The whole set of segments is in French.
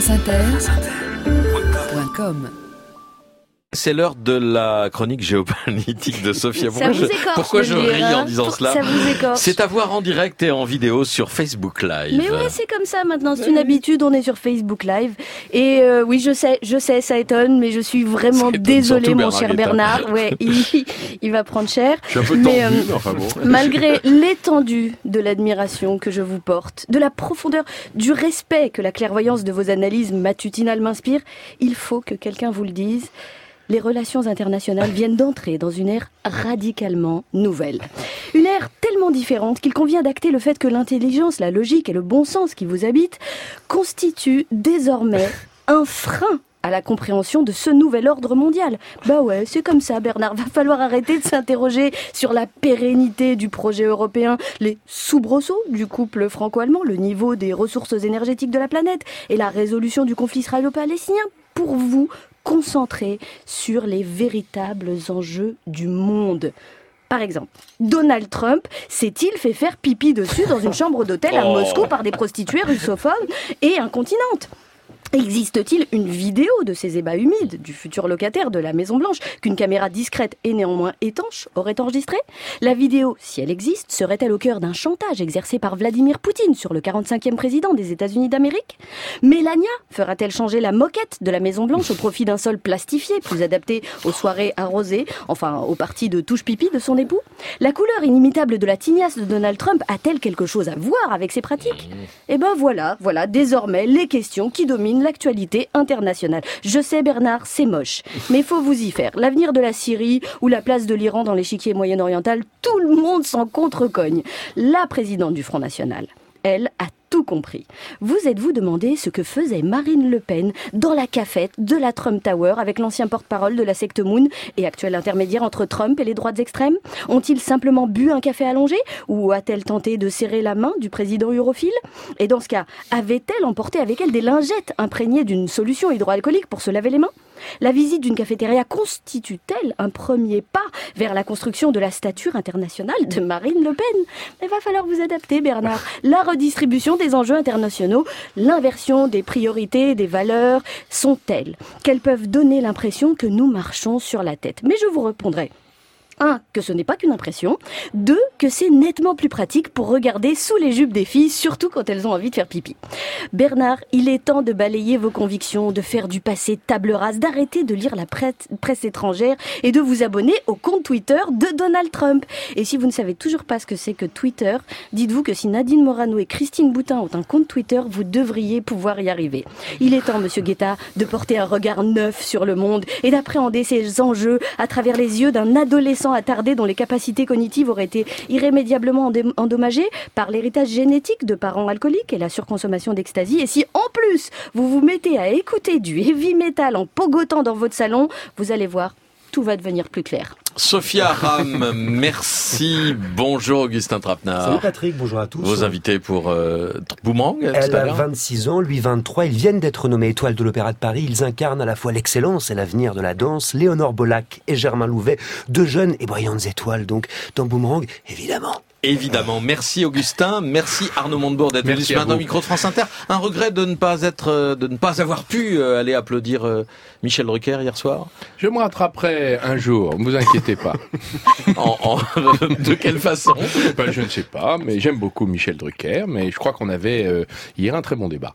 franceinter.com C'est l'heure de la chronique géopolitique de Sophia. Ça Pourquoi vous je, écorche pourquoi je ris hein en disant cela Ça vous écorche. C'est à voir en direct et en vidéo sur Facebook Live. Mais ouais, c'est comme ça maintenant, c'est une habitude, on est sur Facebook Live. Et euh, oui, je sais, je sais, ça étonne, mais je suis vraiment désolée, mon Bernard cher. Bernard. Ouais, il, il va prendre cher. Je suis un peu Mais, tendu, euh, mais enfin bon. Malgré l'étendue de l'admiration que je vous porte, de la profondeur, du respect que la clairvoyance de vos analyses matutinales m'inspire, il faut que quelqu'un vous le dise. Les relations internationales viennent d'entrer dans une ère radicalement nouvelle. Une ère tellement différente qu'il convient d'acter le fait que l'intelligence, la logique et le bon sens qui vous habitent constituent désormais un frein à la compréhension de ce nouvel ordre mondial. Bah ouais, c'est comme ça, Bernard. Va falloir arrêter de s'interroger sur la pérennité du projet européen, les soubresauts du couple franco-allemand, le niveau des ressources énergétiques de la planète et la résolution du conflit israélo-palestinien. Pour vous concentrer sur les véritables enjeux du monde. Par exemple, Donald Trump s'est-il fait faire pipi dessus dans une chambre d'hôtel à Oh. Moscou par des prostituées russophobes et incontinentes? Existe-t-il une vidéo de ces ébats humides du futur locataire de la Maison Blanche qu'une caméra discrète et néanmoins étanche aurait enregistré La vidéo, si elle existe, serait-elle au cœur d'un chantage exercé par Vladimir Poutine sur le 45e président des États-Unis d'Amérique? Mélania fera-t-elle changer la moquette de la Maison Blanche au profit d'un sol plastifié plus adapté aux soirées arrosées, enfin aux parties de touche pipi de son époux? La couleur inimitable de la tignasse de Donald Trump a-t-elle quelque chose à voir avec ces pratiques? Eh ben voilà, voilà désormais les questions qui dominent l'actualité internationale. Je sais Bernard, c'est moche, mais faut vous y faire. L'avenir de la Syrie ou la place de l'Iran dans l'échiquier moyen-oriental, tout le monde s'en contrecogne. La présidente du Front National, elle, a compris. Vous êtes-vous demandé ce que faisait Marine Le Pen dans la cafette de la Trump Tower avec l'ancien porte-parole de la secte Moon et actuel intermédiaire entre Trump et les droites extrêmes? Ont-ils simplement bu un café allongé ou a-t-elle tenté de serrer la main du président europhile Et dans ce cas, avait-elle emporté avec elle des lingettes imprégnées d'une solution hydroalcoolique pour se laver les mains? La visite d'une cafétéria constitue-t-elle un premier pas vers la construction de la stature internationale de Marine Le Pen? Il va falloir vous adapter, Bernard. La redistribution des enjeux internationaux, l'inversion des priorités, des valeurs sont telles qu'elles peuvent donner l'impression que nous marchons sur la tête? Mais je vous répondrai. Un, que ce n'est pas qu'une impression. Deux, que c'est nettement plus pratique pour regarder sous les jupes des filles, surtout quand elles ont envie de faire pipi. Bernard, il est temps de balayer vos convictions, de faire du passé table rase, d'arrêter de lire la presse, presse étrangère et de vous abonner au compte Twitter de Donald Trump. Et si vous ne savez toujours pas ce que c'est que Twitter, dites-vous que si Nadine Morano et Christine Boutin ont un compte Twitter, vous devriez pouvoir y arriver. Il est temps, monsieur Guetta, de porter un regard neuf sur le monde et d'appréhender ces enjeux à travers les yeux d'un adolescent attardé dont les capacités cognitives auraient été irrémédiablement endommagées par l'héritage génétique de parents alcooliques et la surconsommation d'ecstasy. Et si en plus vous vous mettez à écouter du heavy metal en pogotant dans votre salon, vous allez voir, tout va devenir plus clair. Sophia Ram, merci. Bonjour Augustin Salut Trapenard. Patrick, bonjour à tous. Vos invités pour euh, Boomerang tout Elle à a l'heure 26 ans, lui 23. Ils viennent d'être nommés étoiles de l'Opéra de Paris. Ils incarnent à la fois l'excellence et l'avenir de la danse. Léonore Bolac et Germain Louvet, deux jeunes et brillantes étoiles, donc, dans Boomerang, évidemment. Évidemment. Merci Augustin. Merci Arnaud Montebourg d'être venu Merci ce matin au micro de France Inter. Un regret de ne pas être, euh, de ne pas avoir pu euh, aller applaudir Michel Drucker hier soir. Je me rattraperai un jour, ne vous inquiétez pas. En, en- de quelle façon? Ben, je ne sais pas, mais j'aime beaucoup Michel Drucker, mais je crois qu'on avait euh, hier un très bon débat.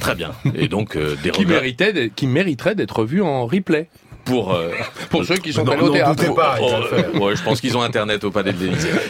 Très bien. Et donc euh, des Qui, méritait, qui mériterait d'être vu en replay. pour. euh, Pour ceux qui sont allés au théâtre. pas. oh, faire. ouais, je pense qu'ils ont internet au palais de l'Élysée.